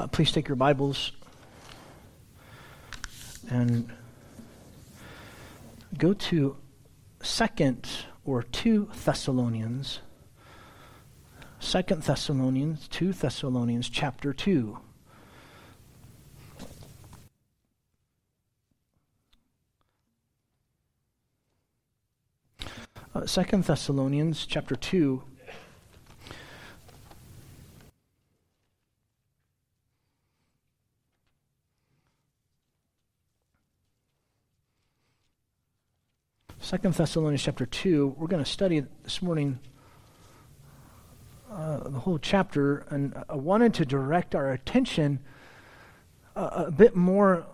Uh, please take your Bibles and go to Second or 2 Thessalonians. Second Thessalonians, 2 Thessalonians chapter 2. Uh, Second Thessalonians chapter 2 Second Thessalonians chapter 2, we're going to study this morning uh, the whole chapter, and I wanted to direct our attention uh, a bit more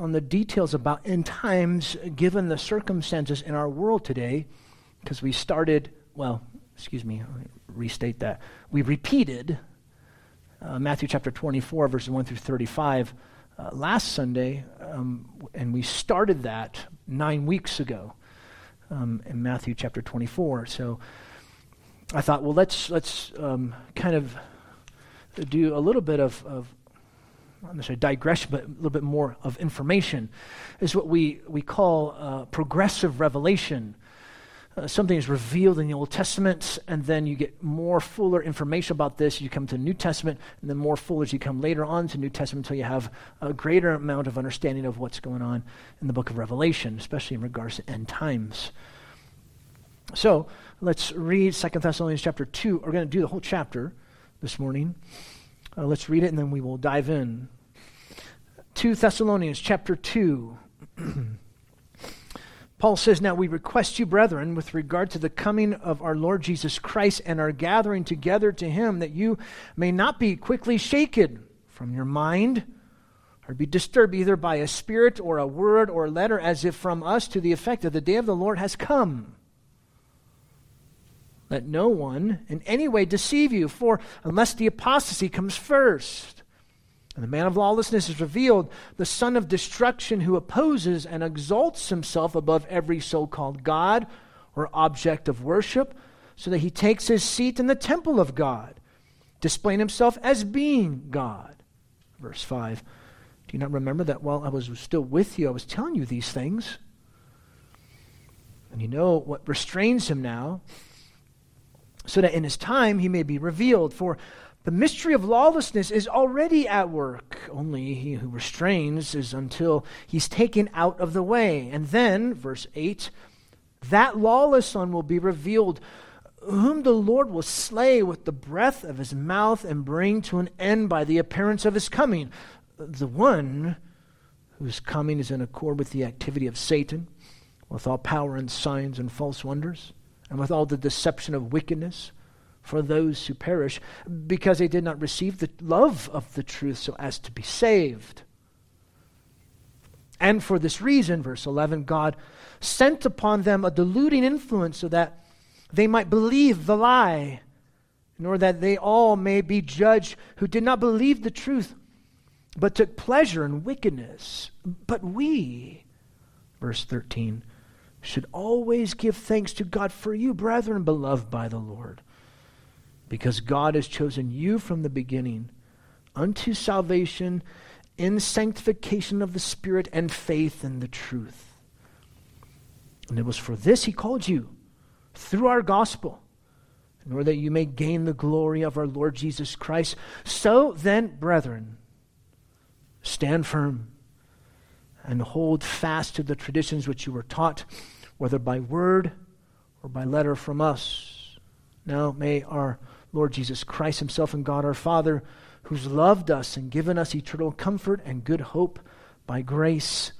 on the details about end times given the circumstances in our world today, because we started, well, excuse me, restate that. We repeated uh, Matthew chapter 24, verses 1 through 35 uh, last Sunday, um, and we started that nine weeks ago um, in Matthew chapter 24. So I thought, well, let's let's um, kind of do a little bit of, of I'm going to say digression, but a little bit more of information, is what we, we call uh, progressive revelation. Uh, something is revealed in the Old Testament, and then you get more fuller information about this. You come to the New Testament, and then more fuller as you come later on to New Testament until you have a greater amount of understanding of what's going on in the book of Revelation, especially in regards to end times. So let's read Second Thessalonians chapter 2. We're going to do the whole chapter this morning. Uh, let's read it, and then we will dive in. 2 Thessalonians chapter 2. Paul says, Now we request you, brethren, with regard to the coming of our Lord Jesus Christ and our gathering together to him, that you may not be quickly shaken from your mind, or be disturbed either by a spirit or a word or a letter, as if from us to the effect that the day of the Lord has come. Let no one in any way deceive you, for unless the apostasy comes first, and the man of lawlessness is revealed, the son of destruction who opposes and exalts himself above every so called God or object of worship, so that he takes his seat in the temple of God, displaying himself as being God. Verse 5. Do you not remember that while I was still with you, I was telling you these things? And you know what restrains him now, so that in his time he may be revealed. For the mystery of lawlessness is already at work. Only he who restrains is until he's taken out of the way. And then, verse 8, that lawless one will be revealed, whom the Lord will slay with the breath of his mouth and bring to an end by the appearance of his coming. The one whose coming is in accord with the activity of Satan, with all power and signs and false wonders, and with all the deception of wickedness for those who perish, because they did not receive the love of the truth so as to be saved. And for this reason, verse 11, God sent upon them a deluding influence so that they might believe the lie, in order that they all may be judged who did not believe the truth, but took pleasure in wickedness. But we, verse 13, should always give thanks to God for you, brethren, beloved by the Lord because God has chosen you from the beginning unto salvation in sanctification of the Spirit and faith in the truth. And it was for this he called you through our gospel, in order that you may gain the glory of our Lord Jesus Christ. So then, brethren, stand firm and hold fast to the traditions which you were taught, whether by word or by letter from us. Now may our Lord Jesus Christ Himself and God our Father, who's loved us and given us eternal comfort and good hope by grace,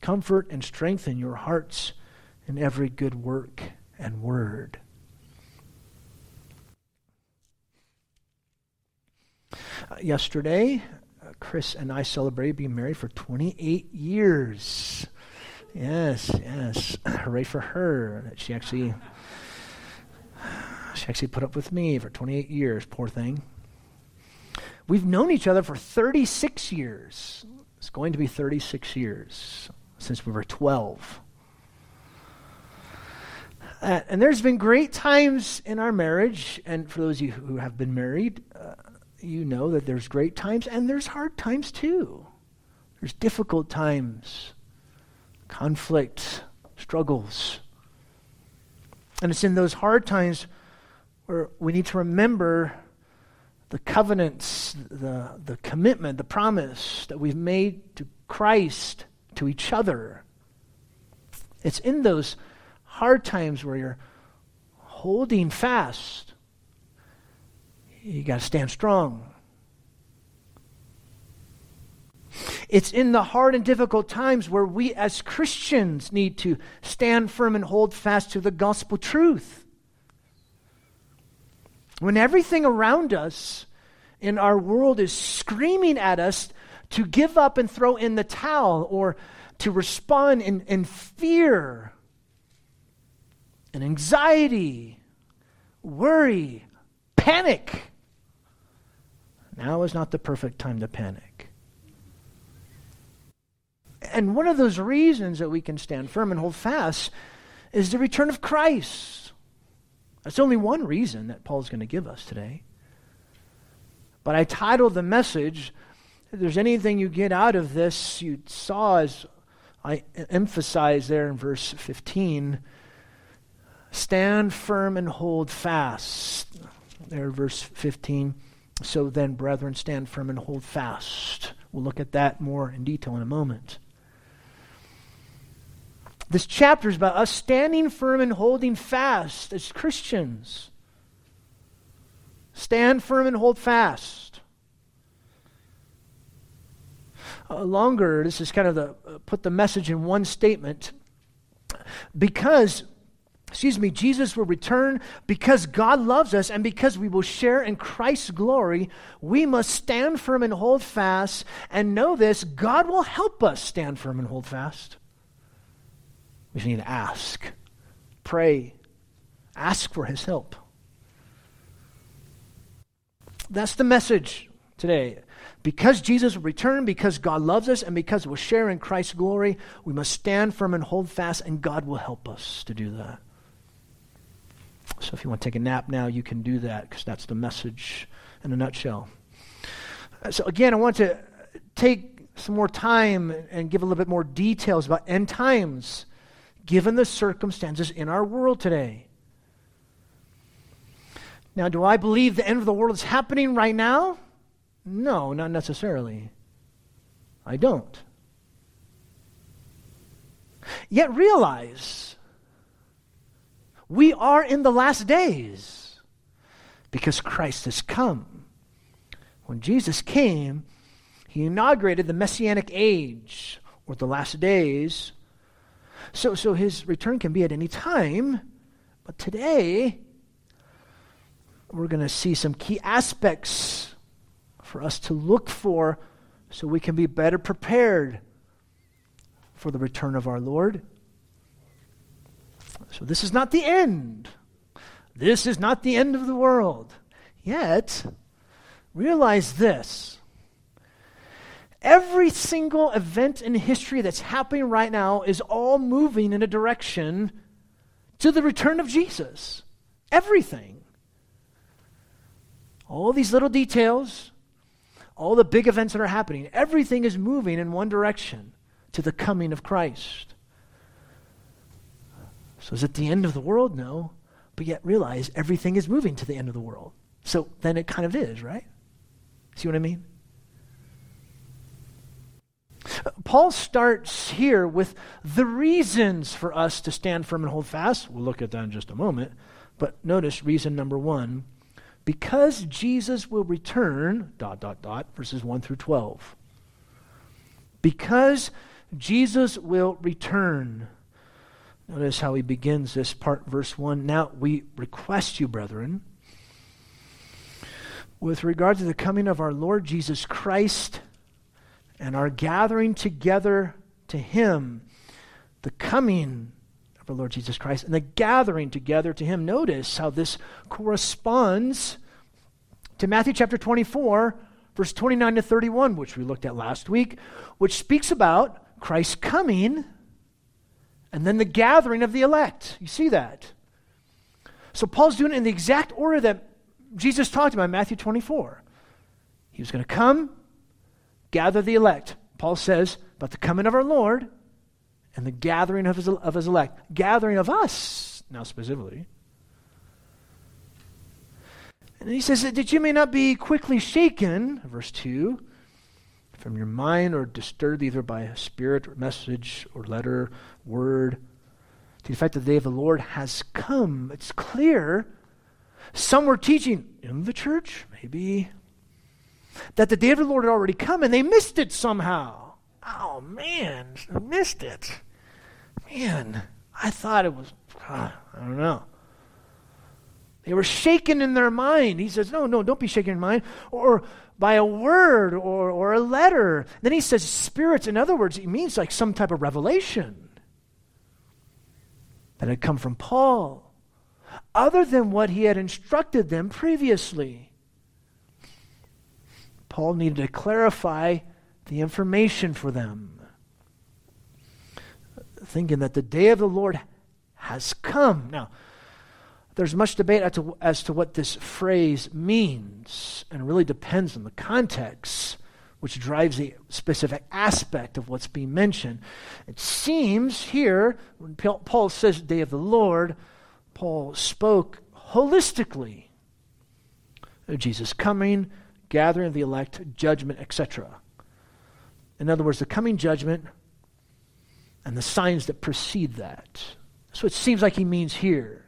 comfort and strengthen your hearts in every good work and word. Uh, yesterday, uh, Chris and I celebrated being married for 28 years. Yes, yes. Hooray for her. She actually she actually put up with me for 28 years, poor thing. We've known each other for 36 years. It's going to be 36 years since we were 12. Uh, and there's been great times in our marriage, and for those of you who have been married, uh, you know that there's great times and there's hard times too. There's difficult times, conflict, struggles. And it's in those hard times where we need to remember the covenants, the, the commitment, the promise that we've made to Christ, to each other. It's in those hard times where you're holding fast. You got to stand strong. It's in the hard and difficult times where we as Christians need to stand firm and hold fast to the gospel truth. When everything around us in our world is screaming at us to give up and throw in the towel or to respond in, in fear and anxiety, worry, panic. Now is not the perfect time to panic. And one of those reasons that we can stand firm and hold fast is the return of Christ. That's only one reason that Paul's going to give us today. But I titled the message, if there's anything you get out of this, you saw as I emphasize there in verse 15 stand firm and hold fast. There, verse 15. So then, brethren, stand firm and hold fast. We'll look at that more in detail in a moment. This chapter is about us standing firm and holding fast as Christians. Stand firm and hold fast. Uh, longer, this is kind of the uh, put the message in one statement. Because excuse me, Jesus will return because God loves us and because we will share in Christ's glory, we must stand firm and hold fast and know this God will help us stand firm and hold fast. We just need to ask, pray, ask for his help. That's the message today. Because Jesus will return, because God loves us, and because we'll share in Christ's glory, we must stand firm and hold fast, and God will help us to do that. So if you want to take a nap now, you can do that, because that's the message in a nutshell. So again, I want to take some more time and give a little bit more details about end times, given the circumstances in our world today. Now, do I believe the end of the world is happening right now? No, not necessarily. I don't. Yet realize we are in the last days because Christ has come. When Jesus came, he inaugurated the messianic age or the last days. So, so his return can be at any time, but today we're going to see some key aspects for us to look for so we can be better prepared for the return of our Lord. So, this is not the end. This is not the end of the world. Yet, realize this every single event in history that's happening right now is all moving in a direction to the return of Jesus. Everything. All these little details, all the big events that are happening, everything is moving in one direction to the coming of Christ. So is it the end of the world? No. But yet realize everything is moving to the end of the world. So then it kind of is, right? See what I mean? Paul starts here with the reasons for us to stand firm and hold fast. We'll look at that in just a moment. But notice reason number one because Jesus will return, dot, dot, dot, verses 1 through 12. Because Jesus will return. Notice how he begins this part, verse 1. Now we request you, brethren, with regard to the coming of our Lord Jesus Christ and our gathering together to him, the coming of our Lord Jesus Christ and the gathering together to Him. Notice how this corresponds to Matthew chapter 24, verse 29 to 31, which we looked at last week, which speaks about Christ's coming and then the gathering of the elect. You see that? So Paul's doing it in the exact order that Jesus talked about in Matthew 24. He was going to come, gather the elect. Paul says about the coming of our Lord and the gathering of his, of his elect, gathering of us, now specifically. And he says that you may not be quickly shaken, verse 2, from your mind or disturbed either by a spirit or message or letter, word, to the fact that the day of the Lord has come. It's clear. Some were teaching in the church, maybe, that the day of the Lord had already come and they missed it somehow. Oh, man, missed it. Man, I thought it was, uh, I don't know. They were shaken in their mind. He says, No, no, don't be shaken in mind. Or by a word or, or a letter. Then he says spirits. In other words, he means like some type of revelation that had come from Paul, other than what he had instructed them previously. Paul needed to clarify the information for them, thinking that the day of the Lord has come. Now, there's much debate as to, as to what this phrase means, and it really depends on the context, which drives the specific aspect of what's being mentioned. It seems here, when Paul says day of the Lord, Paul spoke holistically of Jesus coming, gathering of the elect, judgment, etc. In other words, the coming judgment and the signs that precede that. So it seems like he means here.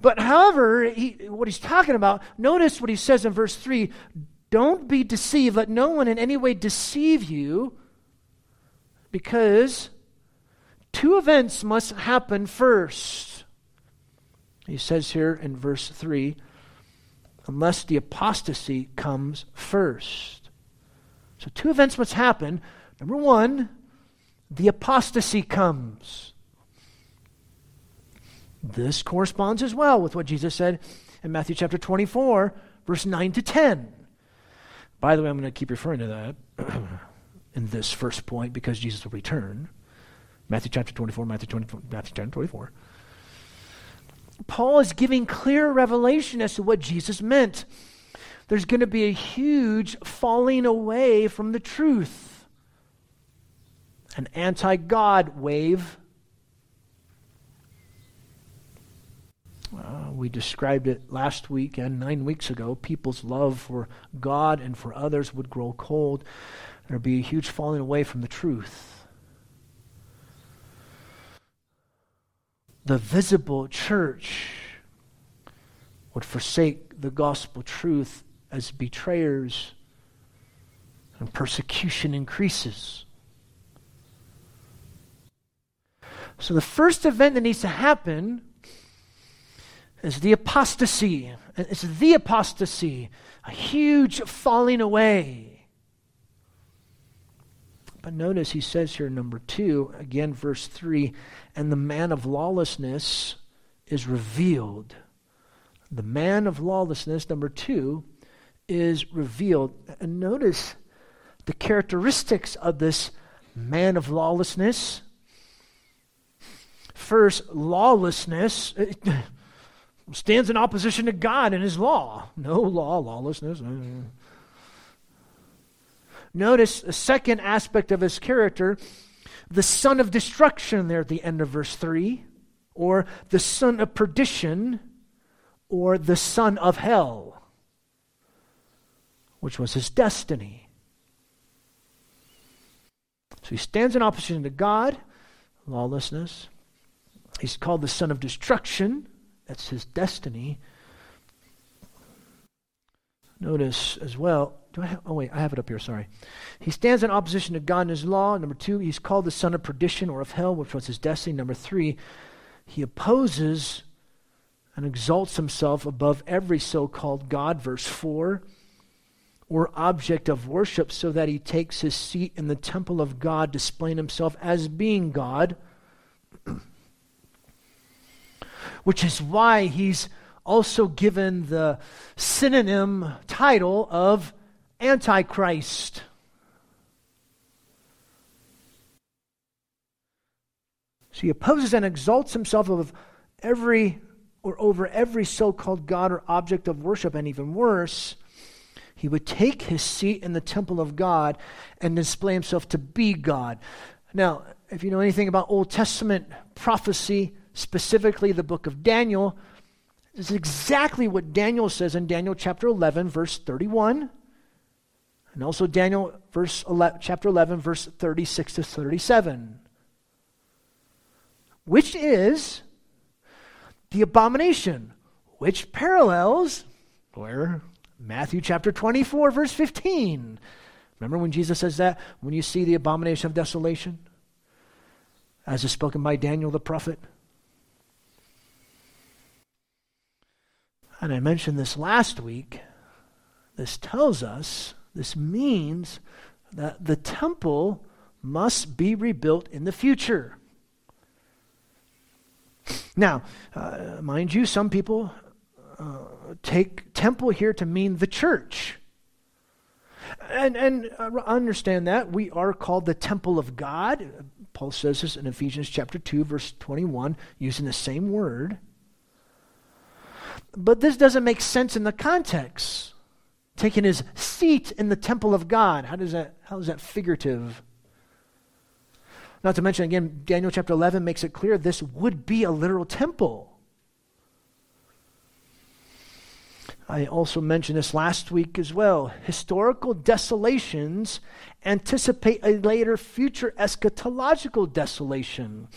But however, he, what he's talking about, notice what he says in verse 3 don't be deceived. Let no one in any way deceive you, because two events must happen first. He says here in verse 3 unless the apostasy comes first. So, two events must happen. Number one, the apostasy comes. This corresponds as well with what Jesus said in Matthew chapter 24, verse 9 to 10. By the way, I'm going to keep referring to that in this first point because Jesus will return. Matthew chapter 24, Matthew, 20, Matthew chapter 24. Paul is giving clear revelation as to what Jesus meant. There's going to be a huge falling away from the truth, an anti God wave Uh, we described it last week and nine weeks ago. People's love for God and for others would grow cold. There'd be a huge falling away from the truth. The visible church would forsake the gospel truth as betrayers and persecution increases. So, the first event that needs to happen is the apostasy. It's the apostasy, a huge falling away. But notice he says here, number two, again, verse three, and the man of lawlessness is revealed. The man of lawlessness, number two, is revealed. And notice the characteristics of this man of lawlessness. First, lawlessness stands in opposition to God and His law. No law, lawlessness. Notice a second aspect of his character the son of destruction there at the end of verse 3, or the son of perdition, or the son of hell, which was his destiny. So he stands in opposition to God, lawlessness. He's called the son of destruction that's his destiny. Notice as well, do I have, oh wait, I have it up here, sorry. He stands in opposition to God and his law. Number two, he's called the son of perdition or of hell, which was his destiny. Number three, he opposes and exalts himself above every so called God, verse 4, or object of worship, so that he takes his seat in the temple of God, displaying himself as being God. which is why he's also given the synonym title of Antichrist. So he opposes and exalts himself of every or over every so called God or object of worship, and even worse, He would take his seat in the temple of God and display himself to be God. Now, if you know anything about Old Testament prophecy, specifically the book of Daniel, this is exactly what Daniel says in Daniel chapter 11, verse 31, and also Daniel verse 11, chapter 11, verse 36 to 37, which is the abomination, which parallels where Matthew chapter 24, verse 15. Remember when Jesus says that? When you see the abomination of desolation, as is spoken by Daniel the prophet. And I mentioned this last week. This tells us, this means that the temple must be rebuilt in the future. Now, uh, mind you, some people uh, take temple here to mean the church. And, and uh, understand that. We are called the temple of God. Paul says this in Ephesians chapter 2, verse 21, using the same word. But this doesn't make sense in the context. Taking his seat in the temple of God. How does that, how is that figurative? Not to mention, again, Daniel chapter 11 makes it clear this would be a literal temple. I also mentioned this last week as well. Historical desolations anticipate a later future eschatological desolation.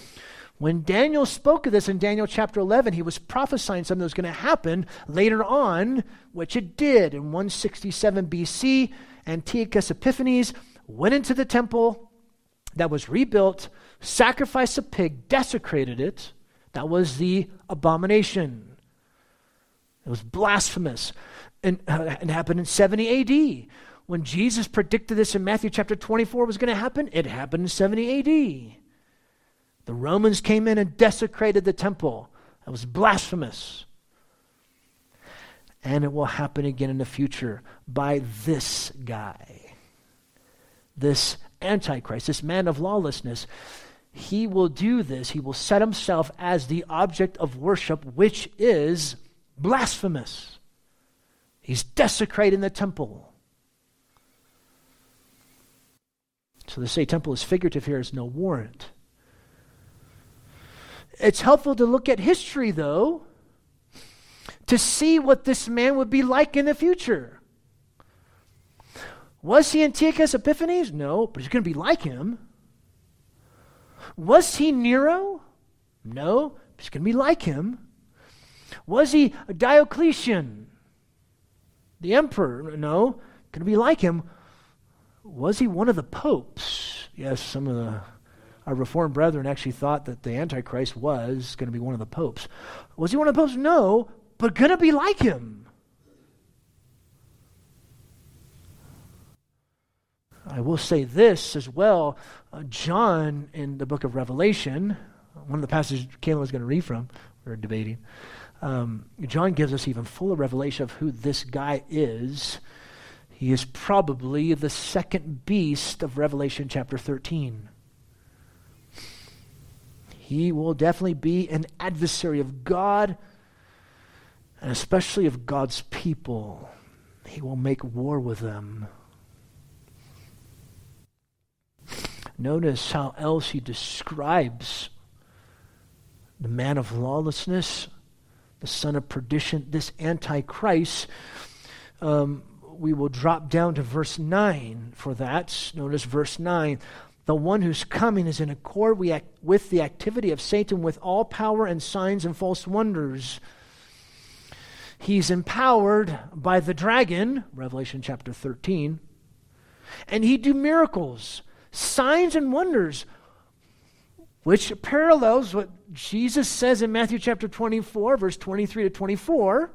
When Daniel spoke of this in Daniel chapter 11, he was prophesying something that was going to happen later on, which it did. In 167 BC, Antiochus Epiphanes went into the temple that was rebuilt, sacrificed a pig, desecrated it. That was the abomination. It was blasphemous. And uh, it happened in 70 AD. When Jesus predicted this in Matthew chapter 24 was going to happen, it happened in 70 AD. The Romans came in and desecrated the temple. That was blasphemous. And it will happen again in the future by this guy, this Antichrist, this man of lawlessness. He will do this. He will set himself as the object of worship, which is blasphemous. He's desecrating the temple. So to say temple is figurative here is no warrant. It's helpful to look at history, though, to see what this man would be like in the future. Was he Antiochus Epiphanes? No, but he's going to be like him. Was he Nero? No, but he's going to be like him. Was he Diocletian, the emperor? No. Going to be like him. Was he one of the popes? Yes, some of the our Reformed brethren actually thought that the Antichrist was going to be one of the popes. Was he one of the popes? No, but going to be like him. I will say this as well. Uh, John, in the book of Revelation, one of the passages Caleb was going to read from, we were debating, um, John gives us even fuller revelation of who this guy is. He is probably the second beast of Revelation chapter 13. He will definitely be an adversary of God and especially of God's people. He will make war with them. Notice how else he describes the man of lawlessness the son of perdition, this antichrist. Um, we will drop down to verse 9 for that. Notice verse 9. The one who's coming is in accord with the activity of Satan with all power and signs and false wonders. He's empowered by the dragon, Revelation chapter 13, and he do miracles, signs and wonders which parallels what Jesus says in Matthew chapter 24, verse 23 to 24.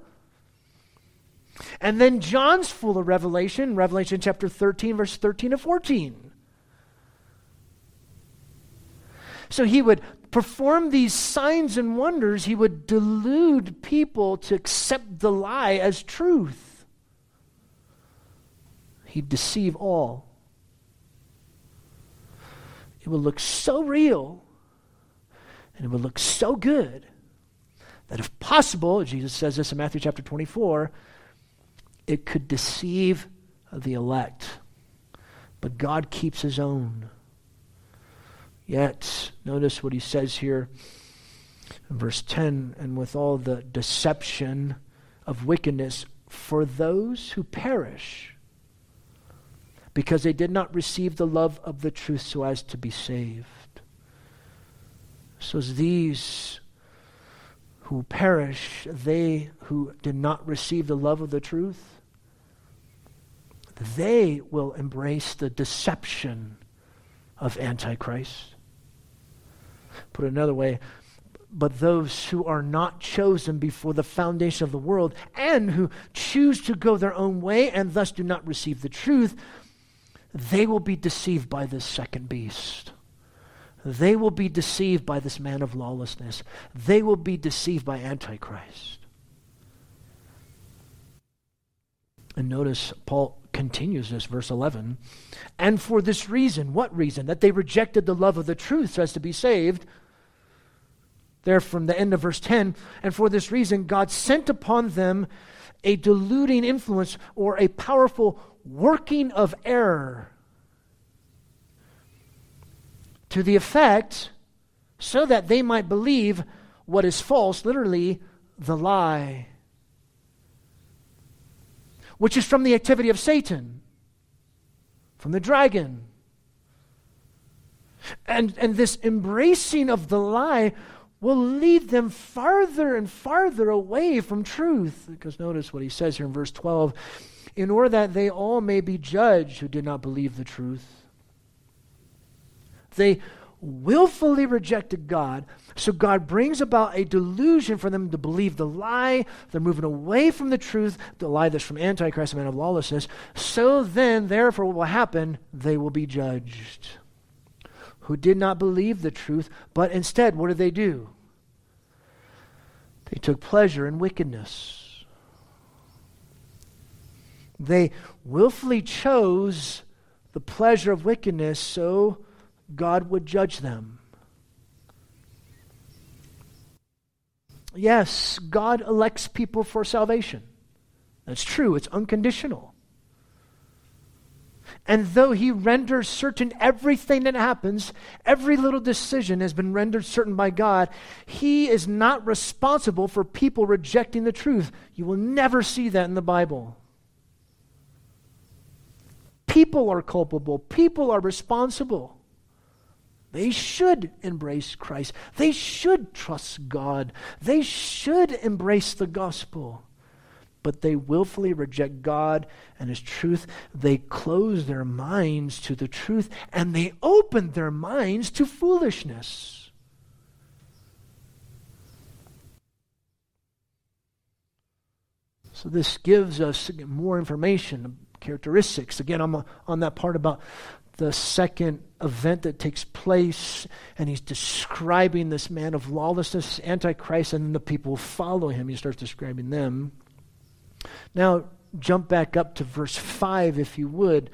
And then John's full of revelation, Revelation chapter 13, verse 13 to 14. So he would perform these signs and wonders, he would delude people to accept the lie as truth. He'd deceive all. It would look so real and it would look so good that if possible, Jesus says this in Matthew chapter 24, it could deceive the elect. But God keeps his own. Yet, notice what he says here in verse 10 and with all the deception of wickedness for those who perish because they did not receive the love of the truth so as to be saved. So, these who perish, they who did not receive the love of the truth, they will embrace the deception of Antichrist. Put another way, but those who are not chosen before the foundation of the world and who choose to go their own way and thus do not receive the truth, they will be deceived by this second beast. They will be deceived by this man of lawlessness. They will be deceived by Antichrist. And notice Paul continues this, verse 11. And for this reason, what reason? That they rejected the love of the truth so as to be saved. There from the end of verse 10. And for this reason, God sent upon them a deluding influence or a powerful working of error to the effect so that they might believe what is false, literally, the lie, which is from the activity of Satan, from the dragon. And, and this embracing of the lie will lead them farther and farther away from truth. Because notice what he says here in verse 12 in order that they all may be judged who did not believe the truth. They willfully rejected God, so God brings about a delusion for them to believe the lie. They're moving away from the truth, the lie that's from Antichrist, the man of lawlessness. So then, therefore, what will happen? They will be judged. Who did not believe the truth, but instead, what did they do? They took pleasure in wickedness they willfully chose the pleasure of wickedness so God would judge them. Yes, God elects people for salvation. That's true, it's unconditional. And though he renders certain everything that happens, every little decision has been rendered certain by God, he is not responsible for people rejecting the truth. You will never see that in the Bible. People are culpable, people are responsible. They should embrace Christ. They should trust God. They should embrace the gospel. But they willfully reject God and His truth. They close their minds to the truth and they open their minds to foolishness. So, this gives us more information characteristics. Again, I'm on that part about the second event that takes place, and he's describing this man of lawlessness, Antichrist, and the people follow him. He starts describing them. Now, jump back up to verse 5, if you would.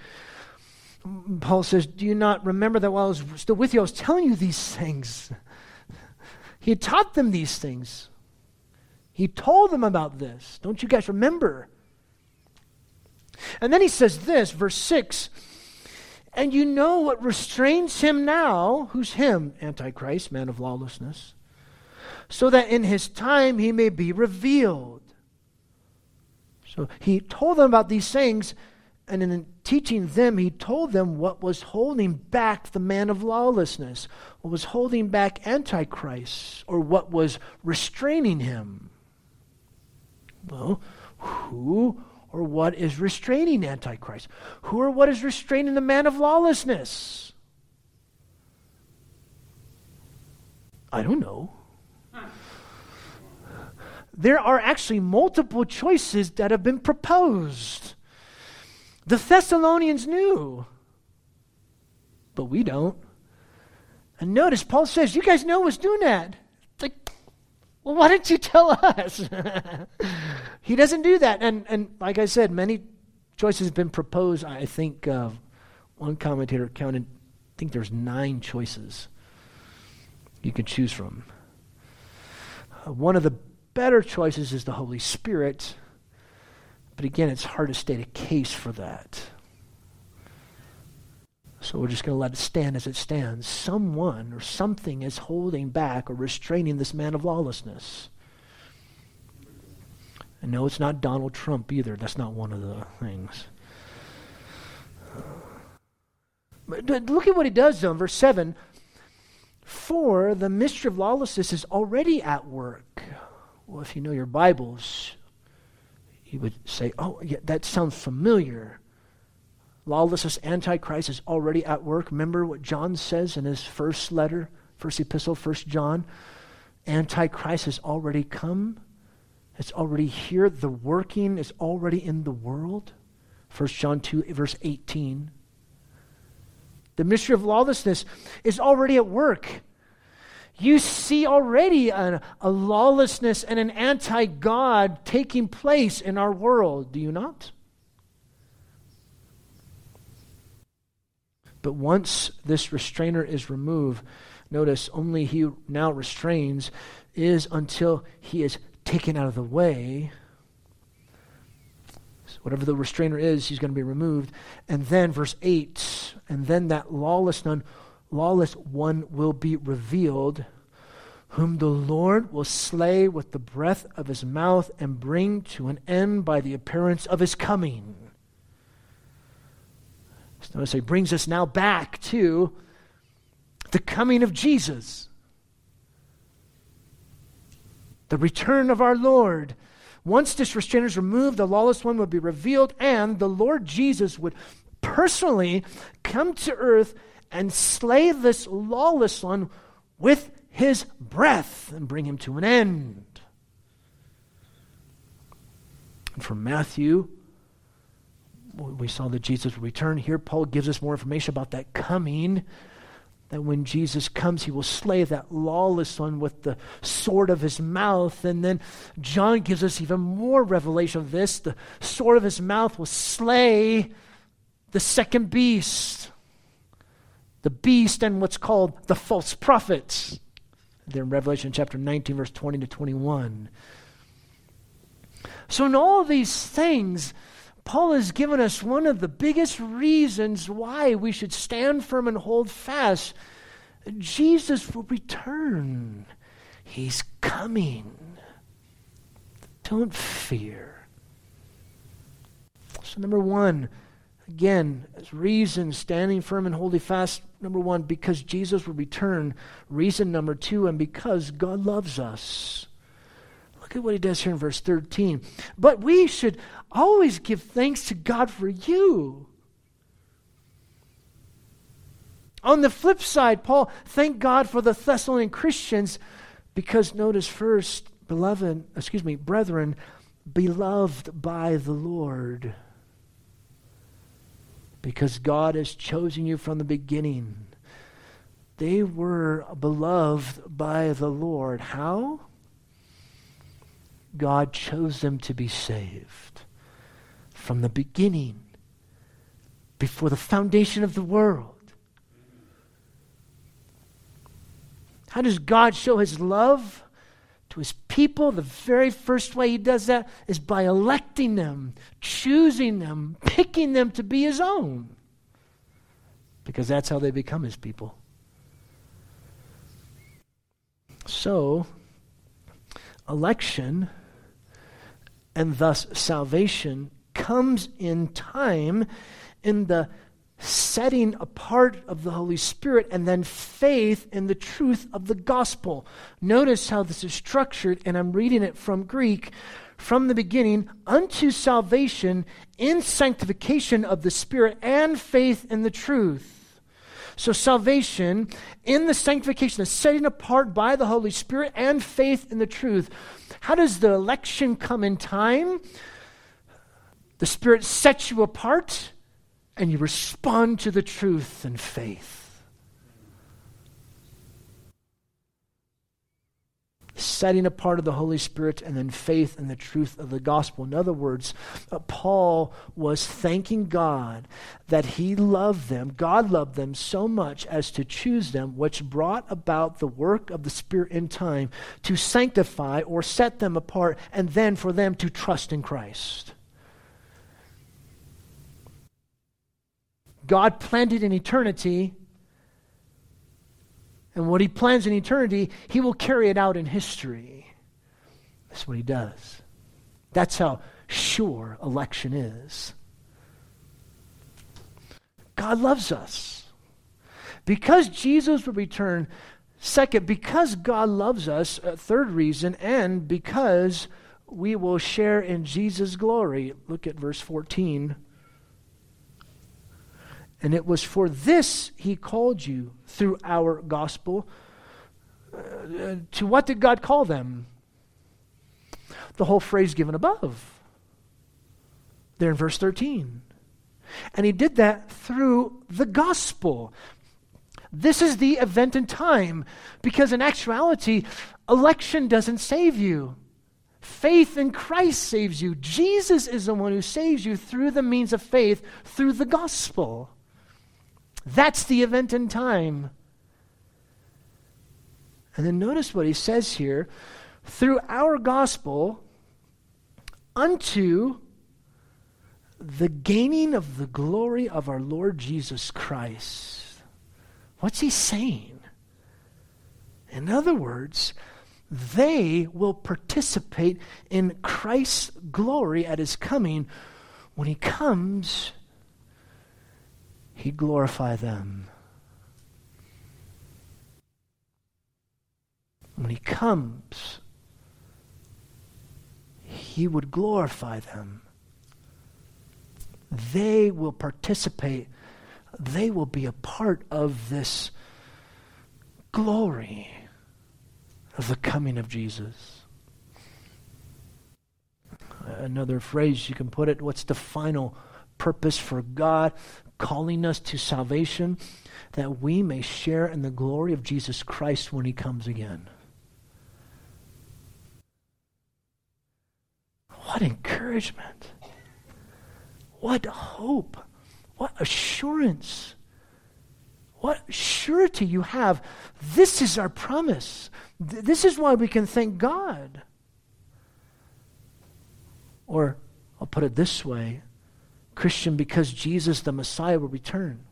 Paul says, Do you not remember that while I was still with you, I was telling you these things? He had taught them these things. He told them about this. Don't you guys remember? And then he says this, verse 6 And you know what restrains him now, who's him? Antichrist, man of lawlessness, so that in his time he may be revealed. So he told them about these things, and in teaching them, he told them what was holding back the man of lawlessness, what was holding back Antichrist, or what was restraining him. Well, who or what is restraining Antichrist? Who or what is restraining the man of lawlessness? I don't know. There are actually multiple choices that have been proposed. The Thessalonians knew, but we don't. And notice, Paul says, You guys know what's doing that. Like, well, why didn't you tell us? he doesn't do that. And, and like I said, many choices have been proposed. I think uh, one commentator counted, I think there's nine choices you can choose from. Uh, one of the better choices is the Holy Spirit. But again, it's hard to state a case for that. So we're just going to let it stand as it stands. Someone or something is holding back or restraining this man of lawlessness. And no, it's not Donald Trump either. That's not one of the things. But look at what he does, though, in verse 7. For the mystery of lawlessness is already at work. Well, if you know your Bibles, you would say, oh, yeah, that sounds familiar. Lawlessness, Antichrist is already at work. Remember what John says in his first letter, first epistle, first John? Antichrist has already come. It's already here. The working is already in the world. 1 John 2, verse 18. The mystery of lawlessness is already at work. You see already a, lawlessness and an anti God taking place in our world, do you not? But once this restrainer is removed, notice only he now restrains is until he is taken out of the way. So whatever the restrainer is, he's going to be removed. And then, verse 8, and then that lawless one, lawless one will be revealed, whom the Lord will slay with the breath of his mouth and bring to an end by the appearance of his coming. So notice he brings us now back to the coming of Jesus, the return of our Lord. Once this restraint is removed, the lawless one would be revealed, and the Lord Jesus would personally come to earth and slay this lawless one with his breath and bring him to an end. And from Matthew, we saw that Jesus would return. Here, Paul gives us more information about that coming. That when Jesus comes, he will slay that lawless one with the sword of his mouth. And then John gives us even more revelation of this. The sword of his mouth will slay the second beast, the beast and what's called the false prophets. There in Revelation chapter 19, verse 20 to 21. So, in all these things, Paul has given us one of the biggest reasons why we should stand firm and hold fast. Jesus will return. He's coming. Don't fear. So, number one, again, as reason standing firm and holding fast. Number one, because Jesus will return. Reason number two, and because God loves us. Look at what he does here in verse 13. But we should always give thanks to God for you. On the flip side, Paul thank God for the Thessalonian Christians because notice first, beloved, excuse me, brethren, beloved by the Lord. Because God has chosen you from the beginning. They were beloved by the Lord. How? God chose them to be saved from the beginning, before the foundation of the world. How does God show his love to his people? The very first way he does that is by electing them, choosing them, picking them to be his own. Because that's how they become his people. So, election and thus salvation comes in time in the setting apart of the Holy Spirit and then faith in the truth of the gospel. Notice how this is structured, and I'm reading it from Greek. From the beginning unto salvation in sanctification of the Spirit and faith in the truth. So, salvation in the sanctification, the setting apart by the Holy Spirit and faith in the truth. How does the election come in time? The Spirit sets you apart and you respond to the truth and faith. setting apart of the Holy Spirit, and then faith in the truth of the gospel. In other words, uh, Paul was thanking God that he loved them, God loved them so much as to choose them, which brought about the work of the Spirit in time to sanctify or set them apart, and then for them to trust in Christ. God planted in eternity and what he plans in eternity, he will carry it out in history. That's what he does. That's how sure election is. God loves us. Because Jesus will return, second, because God loves us, uh, third reason, and because we will share in Jesus' glory. Look at verse 14. And it was for this he called you through our gospel. Uh, to what did God call them? The whole phrase given above. There in verse 13. And he did that through the gospel. This is the event in time because, in actuality, election doesn't save you. Faith in Christ saves you. Jesus is the one who saves you through the means of faith, through the gospel. That's the event in time. And then notice what he says here through our gospel unto the gaining of the glory of our Lord Jesus Christ. What's he saying? In other words, they will participate in Christ's glory at his coming. When he comes, he glorify them. When he comes, he would glorify them they will participate, they will be a part of this glory of the coming of Jesus. Another phrase you can put it what's the final purpose for God calling us to salvation? That we may share in the glory of Jesus Christ when he comes again. What encouragement! What hope! What assurance! What surety you have. This is our promise. Th- this is why we can thank God. Or, I'll put it this way Christian, because Jesus the Messiah will return.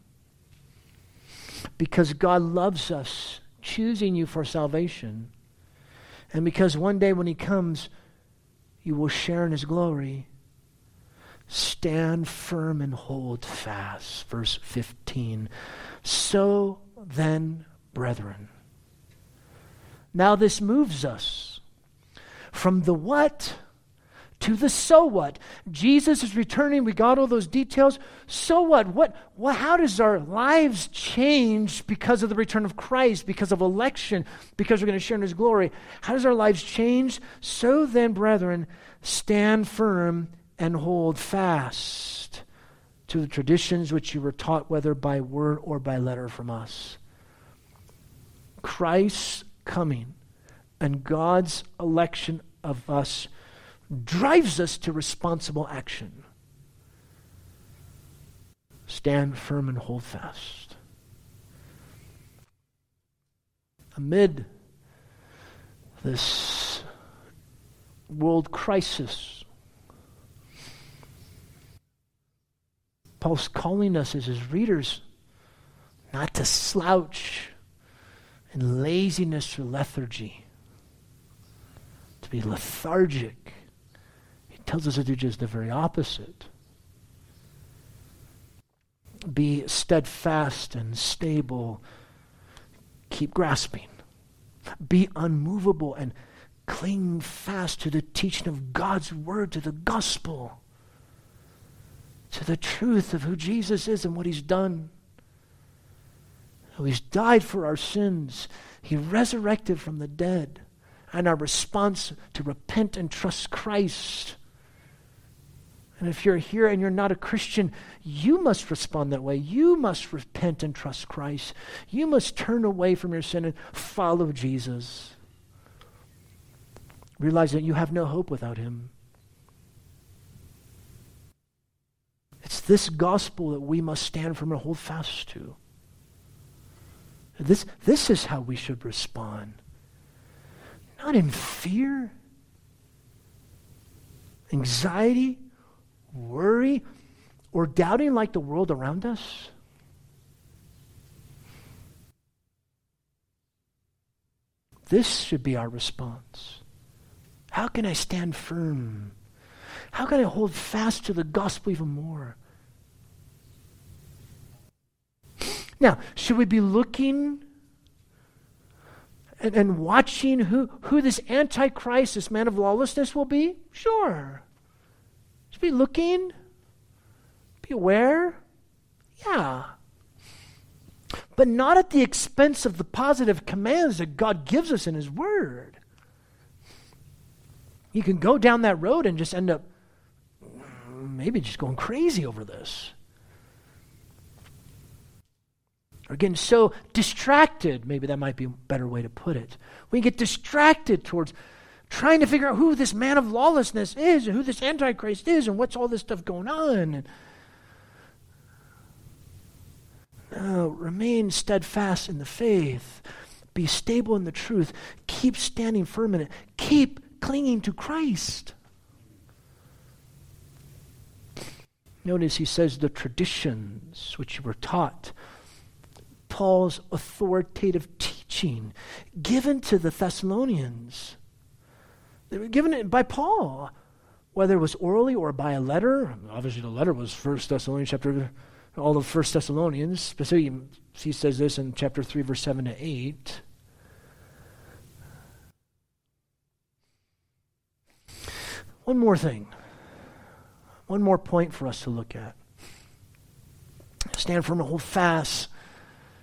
Because God loves us, choosing you for salvation. And because one day when He comes, you will share in His glory. Stand firm and hold fast. Verse 15. So then, brethren. Now this moves us from the what to the so what. Jesus is returning. We got all those details. So what? What, what how does our lives change because of the return of Christ, because of election, because we're going to share in his glory? How does our lives change? So then, brethren, stand firm and hold fast to the traditions which you were taught, whether by word or by letter from us. Christ's coming and God's election of us drives us to responsible action. Stand firm and hold fast. Amid this world crisis, Paul's calling us as his readers not to slouch in laziness or lethargy, to be lethargic. Tells us to do just the very opposite. Be steadfast and stable. Keep grasping. Be unmovable and cling fast to the teaching of God's word, to the gospel to the truth of who Jesus is and what he's done. He's died for our sins, he resurrected from the dead, and our response to repent and trust Christ. And if you're here and you're not a Christian, you must respond that way. You must repent and trust Christ. You must turn away from your sin and follow Jesus. Realize that you have no hope without him. It's this gospel that we must stand firm and hold fast to. This, this is how we should respond. Not in fear, anxiety, worry or doubting like the world around us? This should be our response. How can I stand firm? How can I hold fast to the gospel even more? Now, should we be looking and, and watching who, who this antichrist, this man of lawlessness, will be? Sure. Should be looking, be aware. Yeah. But not at the expense of the positive commands that God gives us in His Word. You can go down that road and just end up maybe just going crazy over this. or getting so distracted, maybe that might be a better way to put it. We get distracted towards trying to figure out who this man of lawlessness is and who this Antichrist is and what's all this stuff going on. No, remain steadfast in the faith. Be stable in the truth. Keep standing firm in it. Keep clinging to Christ. Notice he says the traditions which you were taught Paul's authoritative teaching given to the Thessalonians. They were given it by Paul, whether it was orally or by a letter. Obviously, the letter was First Thessalonians chapter, all of First Thessalonians. Specifically, he says this in chapter three, verse seven to eight. One more thing, one more point for us to look at. Stand firm and hold fast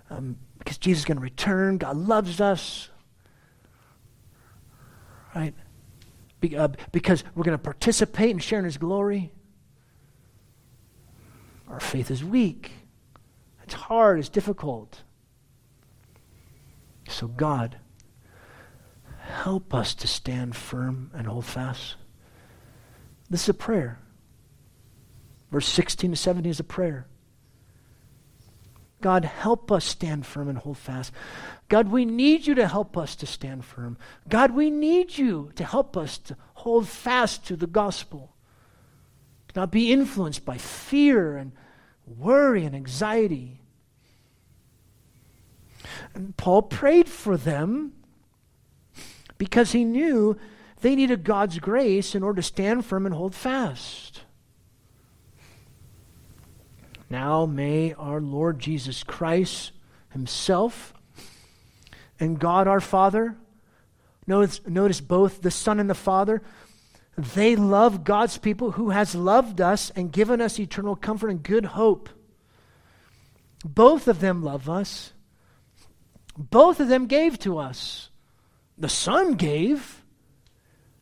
um, because Jesus is going to return. God loves us. Right? Uh, because we're going to participate in sharing his glory. Our faith is weak. It's hard. It's difficult. So, God, help us to stand firm and hold fast. This is a prayer. Verse 16 to 17 is a prayer. God, help us stand firm and hold fast. God, we need you to help us to stand firm. God, we need you to help us to hold fast to the gospel, to not be influenced by fear and worry and anxiety. And Paul prayed for them because he knew they needed God's grace in order to stand firm and hold fast. Now may our Lord Jesus Christ Himself and God our Father, notice, notice both the Son and the Father, they love God's people who has loved us and given us eternal comfort and good hope. Both of them love us. Both of them gave to us. The Son gave.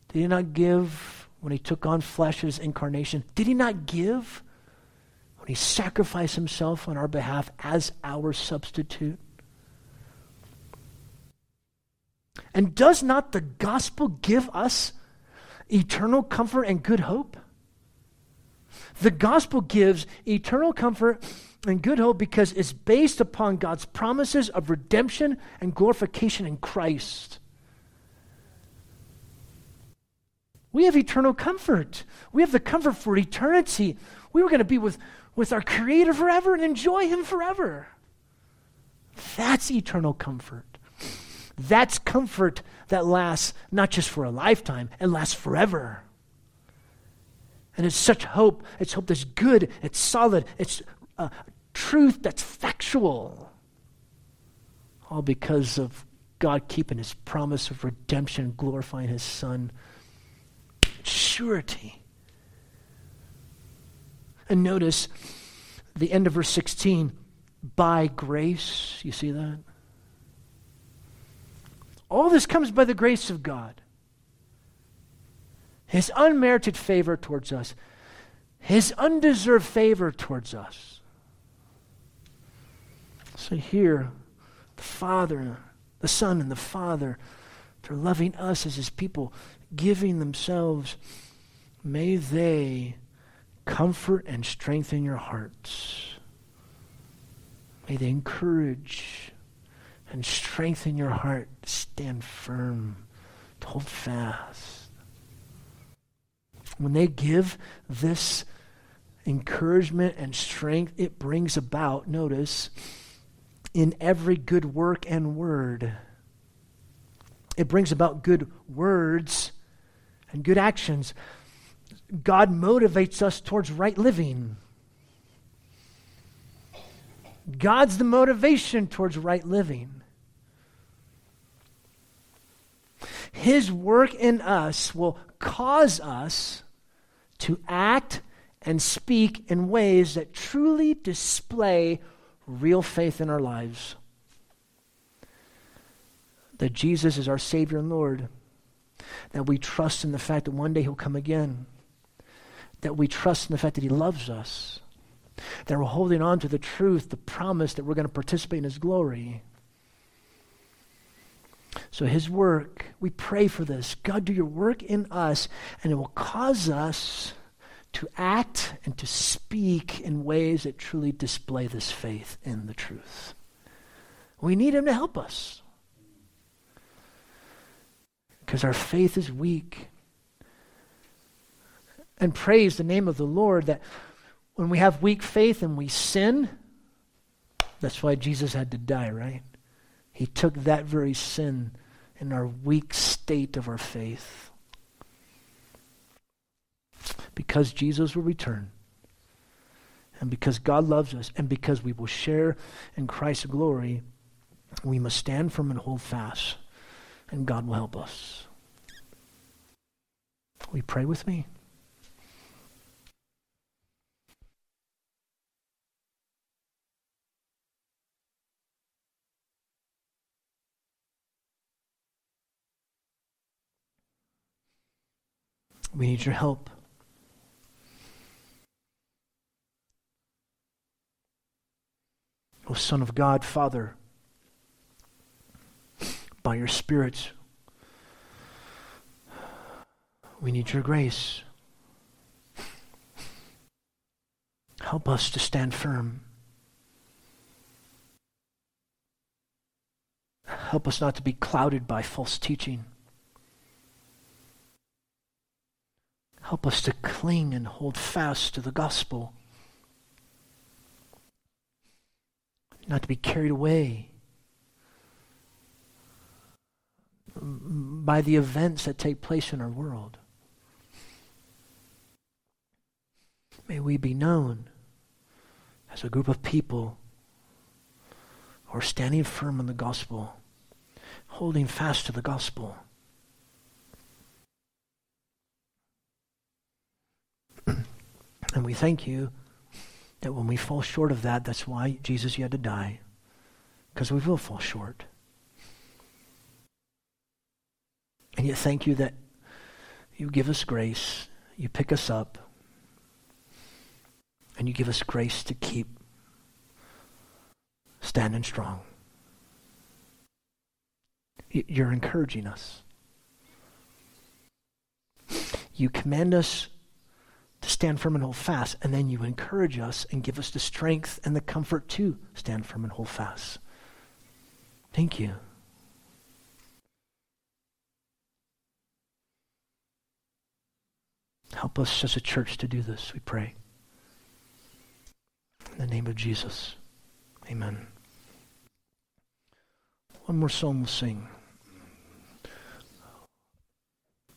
Did he not give when he took on flesh as incarnation? Did he not give? when he sacrificed himself on our behalf as our substitute? And does not the gospel give us eternal comfort and good hope? The gospel gives eternal comfort and good hope because it's based upon God's promises of redemption and glorification in Christ. We have eternal comfort. We have the comfort for eternity. We were going to be with with our Creator forever and enjoy Him forever. That's eternal comfort. That's comfort that lasts not just for a lifetime, it lasts forever. And it's such hope. It's hope that's good, it's solid, it's uh, truth that's factual. All because of God keeping His promise of redemption, glorifying His Son. Surety. And notice the end of verse 16 by grace. You see that? All this comes by the grace of God. His unmerited favor towards us, His undeserved favor towards us. So here, the Father, the Son, and the Father, they're loving us as His people, giving themselves. May they comfort and strengthen your hearts. May they encourage and strengthen your heart. Stand firm, hold fast. When they give this encouragement and strength, it brings about, notice, in every good work and word. it brings about good words and good actions. God motivates us towards right living. God's the motivation towards right living. His work in us will cause us to act and speak in ways that truly display real faith in our lives. That Jesus is our Savior and Lord. That we trust in the fact that one day He'll come again. That we trust in the fact that He loves us. That we're holding on to the truth, the promise that we're going to participate in His glory. So, His work, we pray for this. God, do your work in us, and it will cause us to act and to speak in ways that truly display this faith in the truth. We need Him to help us because our faith is weak. And praise the name of the Lord that when we have weak faith and we sin, that's why Jesus had to die, right? He took that very sin in our weak state of our faith because Jesus will return, and because God loves us, and because we will share in Christ's glory, we must stand firm and hold fast, and God will help us. You pray with me? We need your help. O Son of God, Father, by your Spirit, we need your grace. Help us to stand firm. Help us not to be clouded by false teaching. Help us to cling and hold fast to the gospel. not to be carried away by the events that take place in our world. May we be known as a group of people who are standing firm in the gospel, holding fast to the gospel. And we thank you that when we fall short of that, that's why Jesus had to die. Because we will fall short. And yet, thank you that you give us grace, you pick us up, and you give us grace to keep standing strong. You're encouraging us. You command us to stand firm and hold fast. And then you encourage us and give us the strength and the comfort to stand firm and hold fast. Thank you. Help us as a church to do this, we pray. In the name of Jesus. Amen. One more song we'll sing.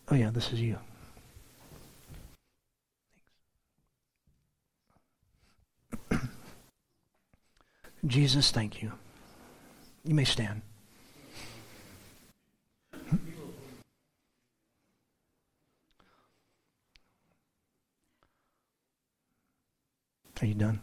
Oh, yeah, this is you. Jesus, thank you. You may stand. Are you done?